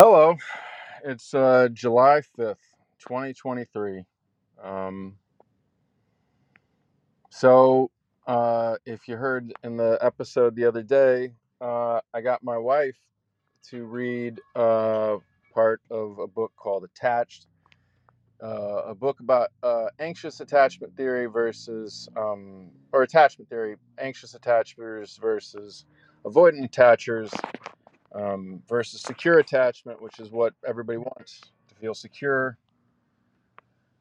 Hello, it's uh, July 5th, 2023. Um, so, uh, if you heard in the episode the other day, uh, I got my wife to read uh, part of a book called Attached, uh, a book about uh, anxious attachment theory versus, um, or attachment theory, anxious attachers versus avoidant attachers um, versus secure attachment, which is what everybody wants to feel secure.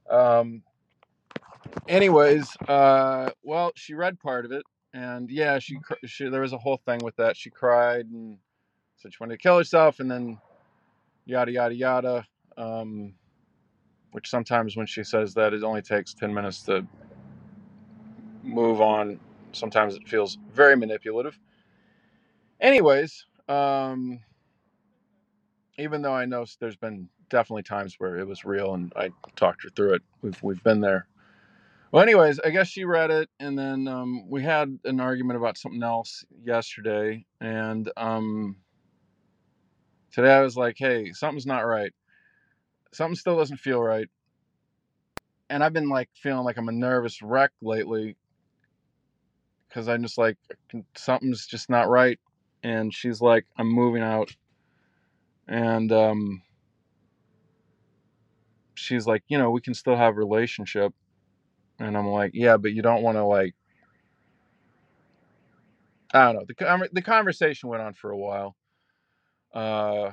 Um, anyways, uh, well, she read part of it, and yeah, she, she there was a whole thing with that. She cried and said she wanted to kill herself, and then yada yada yada. Um, which sometimes when she says that, it only takes ten minutes to move on. Sometimes it feels very manipulative. Anyways, um, even though I know there's been definitely times where it was real and I talked her through it. We've we've been there. Well, anyways, I guess she read it, and then um, we had an argument about something else yesterday, and um, today I was like, "Hey, something's not right. Something still doesn't feel right." And I've been like feeling like I'm a nervous wreck lately because I'm just like something's just not right. And she's like, "I'm moving out," and um, she's like, "You know, we can still have a relationship." And I'm like, "Yeah, but you don't want to like." I don't know. The the conversation went on for a while. Uh,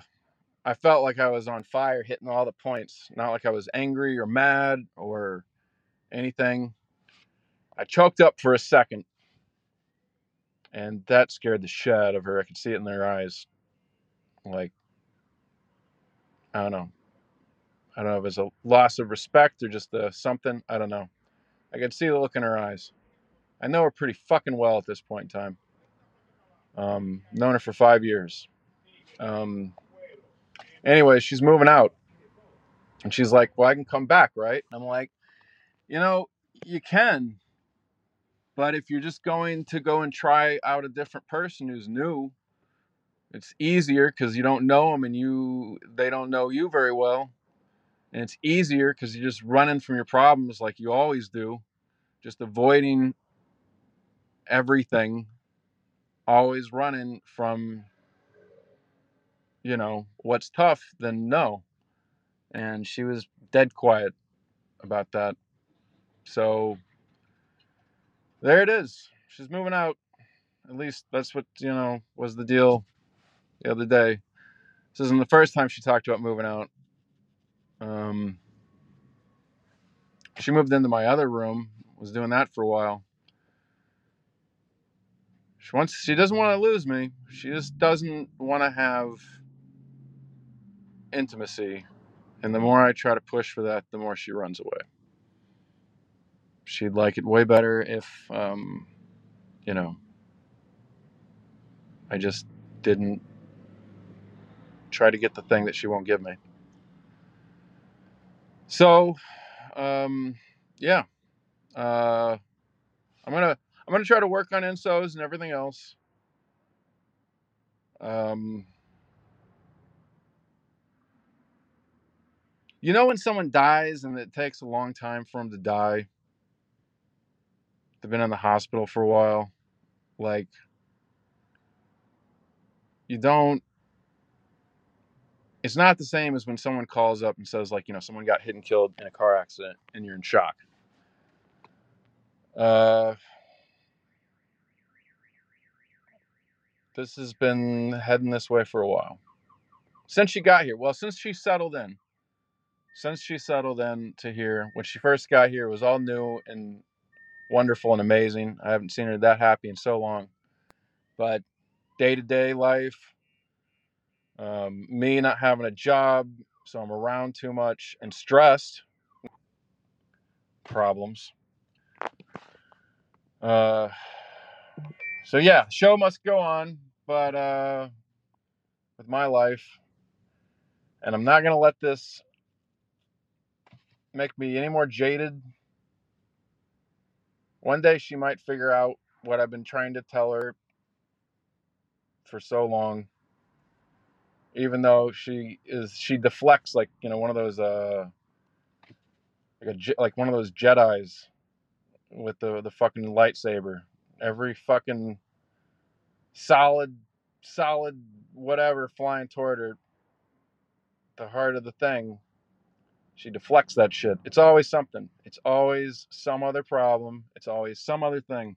I felt like I was on fire, hitting all the points. Not like I was angry or mad or anything. I choked up for a second, and that scared the shit out of her. I could see it in their eyes. Like, I don't know. I don't know if it was a loss of respect or just a something. I don't know. I could see the look in her eyes. I know her pretty fucking well at this point in time. Um, known her for five years. Um, anyway, she's moving out. And she's like, Well, I can come back, right? I'm like, You know, you can. But if you're just going to go and try out a different person who's new, it's easier because you don't know them and you they don't know you very well. And it's easier because you're just running from your problems like you always do, just avoiding everything, always running from you know, what's tough, then no. And she was dead quiet about that. So there it is. She's moving out. At least that's what, you know, was the deal the other day. This isn't the first time she talked about moving out. Um, she moved into my other room, was doing that for a while. She wants she doesn't want to lose me. She just doesn't want to have intimacy. And the more I try to push for that, the more she runs away. She'd like it way better if, um, you know, I just didn't try to get the thing that she won't give me. So, um, yeah, uh, I'm gonna I'm gonna try to work on insos and everything else. Um, You know when someone dies and it takes a long time for them to die? They've been in the hospital for a while. Like, you don't. It's not the same as when someone calls up and says, like, you know, someone got hit and killed in a car accident and you're in shock. Uh, this has been heading this way for a while. Since she got here. Well, since she settled in since she settled in to here, when she first got here, it was all new and wonderful and amazing. I haven't seen her that happy in so long. But day to day life, um, me not having a job, so I'm around too much and stressed, problems. Uh, so yeah, show must go on, but uh, with my life, and I'm not gonna let this make me any more jaded. One day she might figure out what I've been trying to tell her for so long. even though she is she deflects like you know one of those uh like a like one of those Jedi's with the the fucking lightsaber. Every fucking solid solid whatever flying toward her, the heart of the thing, she deflects that shit. It's always something. It's always some other problem. It's always some other thing.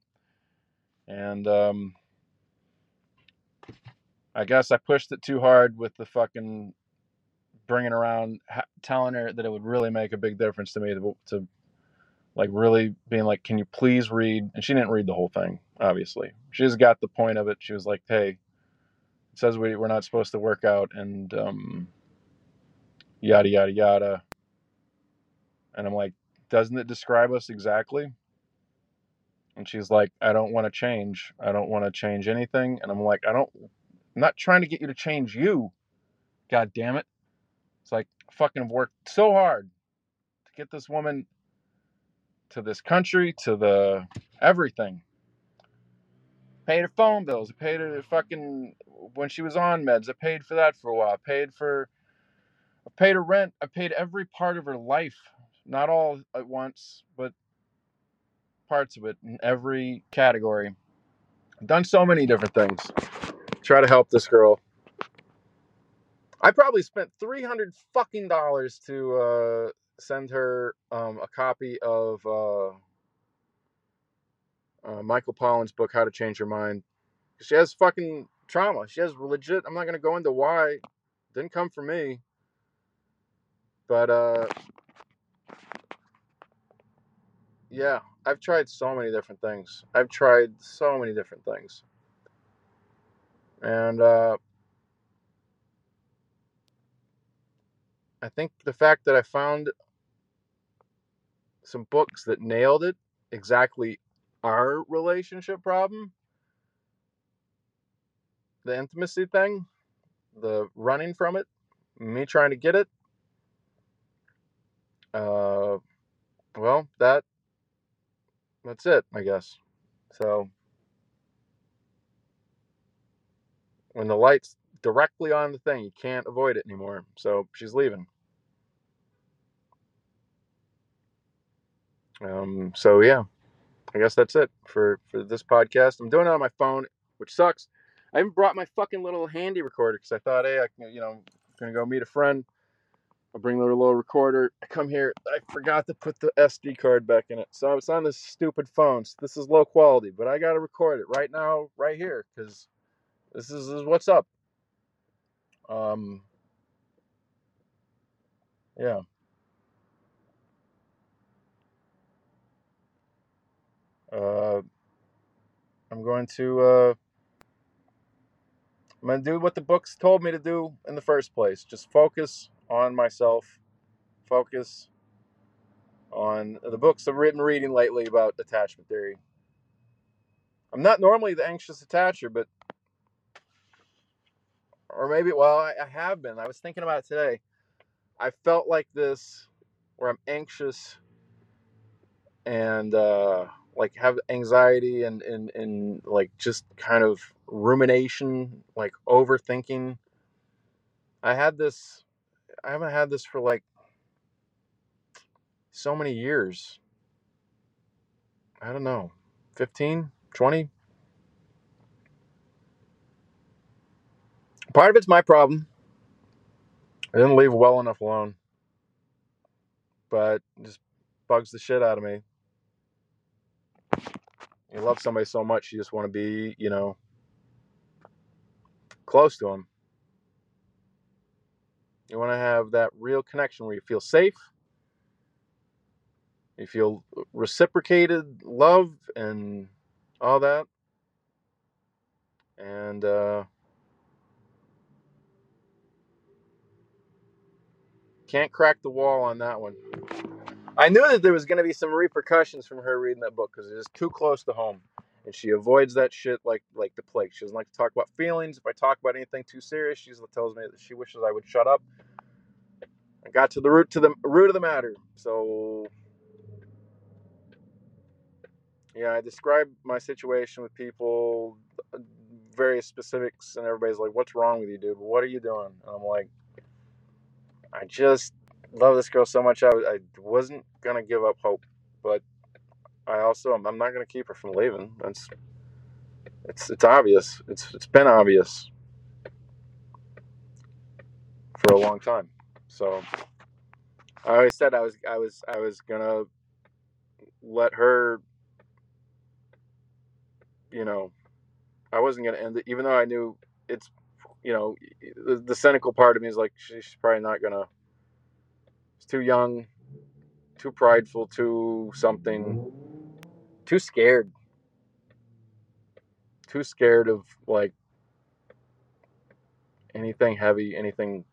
And um I guess I pushed it too hard with the fucking bringing around telling her that it would really make a big difference to me to, to like really being like can you please read and she didn't read the whole thing obviously she just got the point of it she was like hey it says we, we're not supposed to work out and um yada yada yada and i'm like doesn't it describe us exactly? And she's like i don't want to change. I don't want to change anything. And i'm like i don't i'm not trying to get you to change you. God damn it. It's like I fucking worked so hard to get this woman to this country to the everything. Paid her phone bills i paid her fucking when she was on meds i paid for that for a while. I paid for i paid her rent. I paid every part of her life not all at once but parts of it in every category. I've done so many different things try to help this girl. I probably spent 300 fucking dollars to uh send her um, a copy of uh, uh, michael pollan's book how to change your mind. She has fucking trauma. She has legit i'm not going to go into why didn't come from me. But uh yeah i've tried so many different things. I've tried so many different things. And uh i think the fact that i found some books that nailed it exactly our relationship problem the intimacy thing the running from it me trying to get it uh well that that's it i guess. So when the light's directly on the thing you can't avoid it anymore so she's leaving. Um so yeah i guess that's it for for this podcast. I'm doing it on my phone which sucks. I even brought my fucking little handy recorder because i thought hey i can you know I'm gonna go meet a friend i'll bring the little recorder. I come here. I forgot to put the sd card back in it. So it's on this stupid phone. So this is low quality but i gotta record it right now right here because this is, this is what's up. Um yeah. Uh i'm going to uh i'm gonna do what the books told me to do in the first place. Just focus on myself. Focus on the books i've written reading lately about attachment theory. I'm not normally the anxious attacher but or maybe well I, I have been. I was thinking about it today. I felt like this where i'm anxious and uh like have anxiety and and, and like just kind of rumination like overthinking. I had this i haven't had this for like so many years. I don't know 15 20 part of it's my problem. I didn't leave well enough alone. But it just bugs the shit out of me you love somebody so much you just want to be you know close to them you want to have that real connection where you feel safe. You feel reciprocated love and all that. And uh can't crack the wall on that one i knew that there was going to be some repercussions from her reading that book because it is too close to home and she avoids that shit like like the plague she doesn't like to talk about feelings if i talk about anything too serious she tells me that she wishes i would shut up i got to the root to the root of the matter so yeah i described my situation with people uh, various specifics, and everybody's like, "What's wrong with you, dude? What are you doing?" And I'm like, "I just love this girl so much. I, I wasn't gonna give up hope, but I also I'm not gonna keep her from leaving. That's it's it's obvious. It's it's been obvious for a long time. So I always said I was I was I was gonna let her you know I wasn't gonna end it even though I knew it's you know the, the cynical part of me is like she's probably not gonna too young too prideful too something too scared too scared of like anything heavy anything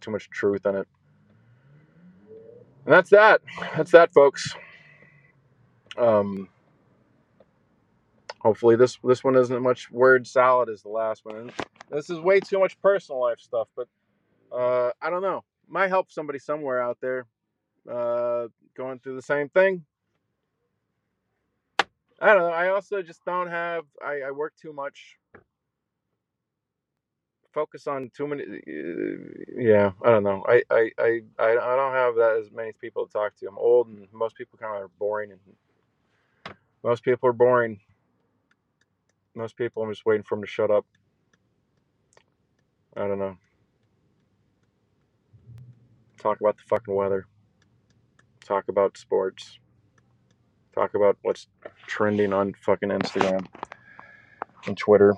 too much truth in it and that's that. That's that, folks. Um, hopefully this this one isn't as much word salad as the last one. This is way too much personal life stuff, but uh, I don't know. Might help somebody somewhere out there uh, going through the same thing. I don't know. I also just don't have. I, I work too much focus on too many. Uh, yeah, I don't know. I, I, I, I don't have that as many people to talk to. I'm old, and most people kind of are boring, and most people are boring. Most people, I'm just waiting for them to shut up. I don't know. Talk about the fucking weather. Talk about sports. Talk about what's trending on fucking Instagram and Twitter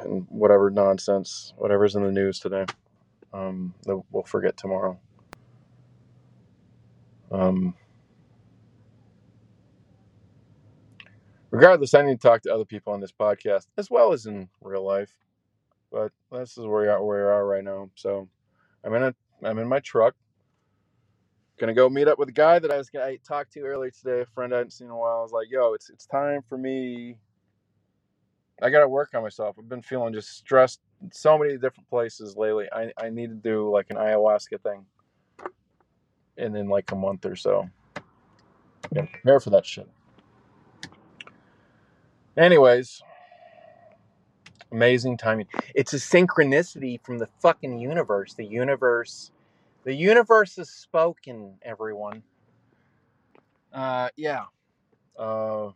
and whatever nonsense, whatever's in the news today. Um, that we'll forget tomorrow. Um, regardless, I need to talk to other people on this podcast as well as in real life. But this is where we are, where we are right now. So I'm in a, I'm in my truck. Gonna go meet up with a guy that I was gonna talk to earlier today. A friend I hadn't seen in a while. I was like, "Yo, it's it's time for me I got to work on myself. I've been feeling just stressed so many different places lately. I, I need to do like an ayahuasca thing and then like a month or so. Yeah, prepare for that shit. Anyways, amazing timing. It's a synchronicity from the fucking universe. The universe, the universe has spoken, everyone. Uh, yeah. Uh,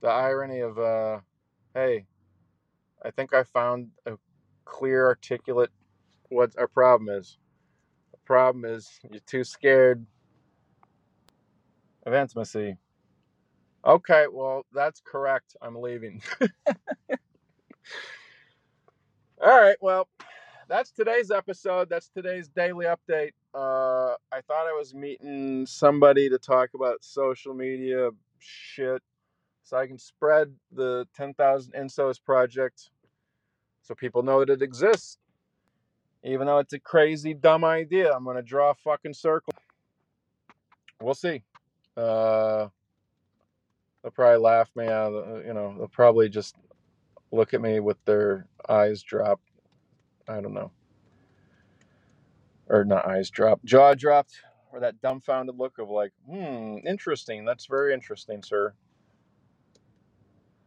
the irony of uh hey i think i found a clear articulate what our problem is. The problem is you're too scared. Of intimacy okay well that's correct. I'm leaving. All right well that's today's episode that's today's daily update uh i thought i was meeting somebody to talk about social media shit so I can spread the 10,000 Insos project so people know that it exists. Even though it's a crazy, dumb idea, I'm to draw a fucking circle. We'll see. Uh, they'll probably laugh me out. Of, you know, they'll probably just look at me with their eyes dropped. I don't know. Or not eyes dropped, jaw dropped, or that dumbfounded look of like, hmm, interesting. That's very interesting, sir.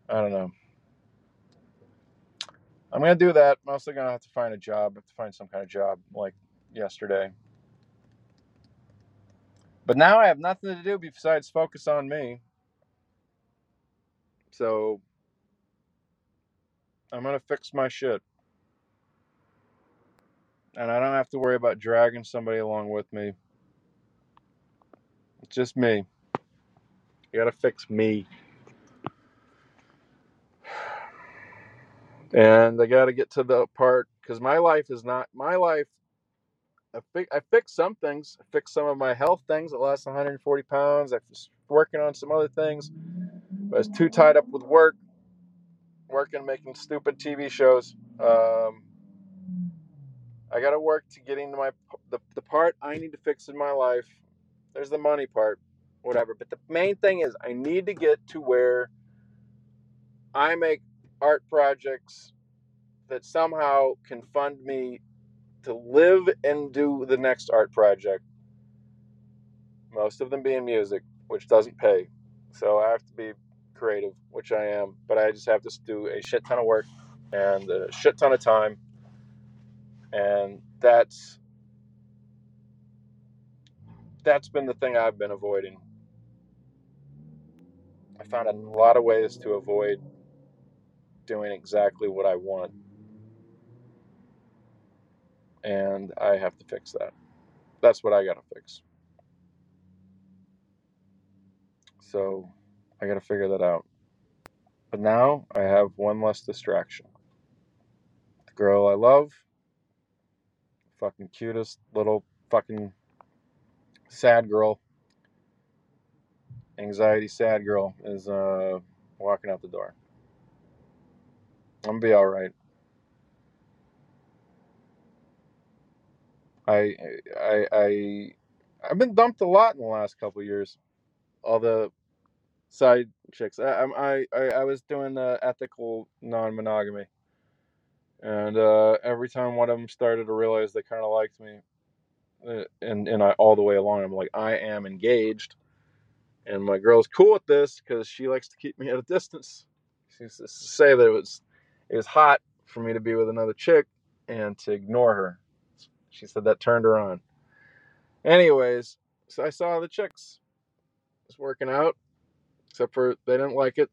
I don't know. I'm gonna do that. I'm also gonna have to find a job. have to find some kind of job like yesterday. But now I have nothing to do besides focus on me. So I'm gonna fix my shit. And I don't have to worry about dragging somebody along with me. It's just me. You gotta fix me. and I got to get to the part because my life is not my life. I, fi- I fixed some things. I fixed some of my health things. I lost 140 pounds. I was working on some other things. I was too tied up with work, working, making stupid TV shows. Um, I got to work to getting to my the, the part I need to fix in my life. There's the money part, whatever. But the main thing is I need to get to where I make art projects that somehow can fund me to live and do the next art project. Most of them being music, which doesn't pay. So I have to be creative, which I am, but I just have to do a shit ton of work and a shit ton of time. And that's that's been the thing I've been avoiding. I found a lot of ways to avoid doing exactly what I want, and I have to fix that. That's what I got to fix. So I got to figure that out. But now I have one less distraction. The girl I love, fucking cutest little fucking sad girl, anxiety sad girl, is uh, walking out the door. I'm gonna be all right. I I I I've been dumped a lot in the last couple years. All the side chicks. I I I, I was doing uh, ethical non-monogamy, and uh, every time one of them started to realize they kind of liked me, uh, and and I all the way along, I'm like, I am engaged, and my girl's cool with this because she likes to keep me at a distance. She used to say that it was it was hot for me to be with another chick and to ignore her. She said that turned her on. Anyways, so I saw the chicks was working out, except for they didn't like it.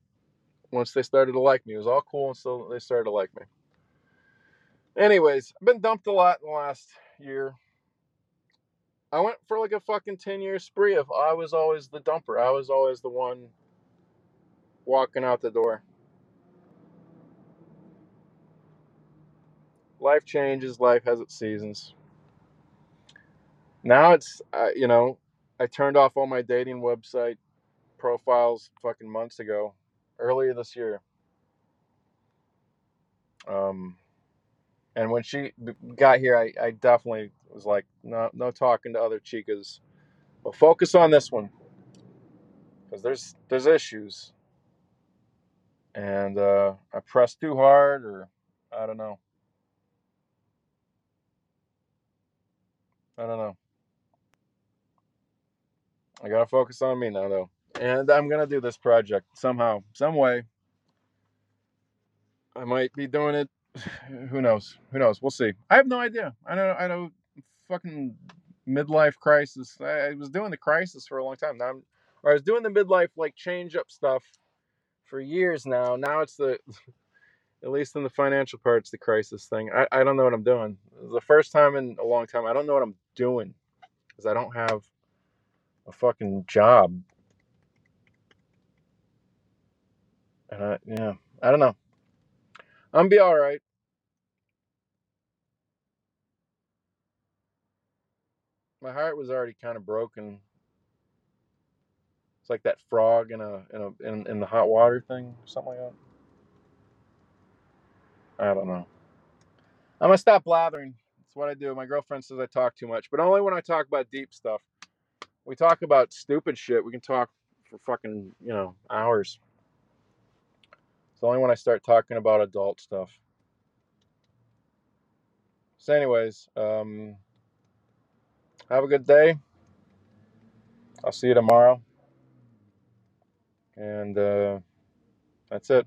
Once they started to like me, it was all cool, and so they started to like me. Anyways, I've been dumped a lot in the last year. I went for like a fucking 10 year spree of I was always the dumper. I was always the one walking out the door. Life changes, life has its seasons. Now it's, uh, you know, I turned off all my dating website profiles fucking months ago, earlier this year. Um, and when she got here, I, I definitely was like, no, no talking to other chicas, but focus on this one because there's there's issues, and uh, I pressed too hard, or I don't know, I don't know. I gotta focus on me now, though, and I'm gonna do this project somehow, some way. I might be doing it. Who knows? Who knows? We'll see. I have no idea. I know. I know. Fucking midlife crisis. I, I was doing the crisis for a long time. Now, I'm, I was doing the midlife like change up stuff for years now. Now it's the, at least in the financial part, it's the crisis thing. I, I don't know what I'm doing. The first time in a long time. I don't know what I'm doing because I don't have a fucking job. And I, yeah, I don't know. I'm be all right. My heart was already kind of broken. It's like that frog in a in a in, in the hot water thing, something like that. I don't know. I'm gonna stop blathering. That's what I do. My girlfriend says I talk too much, but only when I talk about deep stuff. We talk about stupid shit. We can talk for fucking you know hours. It's only when I start talking about adult stuff. So, anyways, um, have a good day. I'll see you tomorrow, and uh, that's it.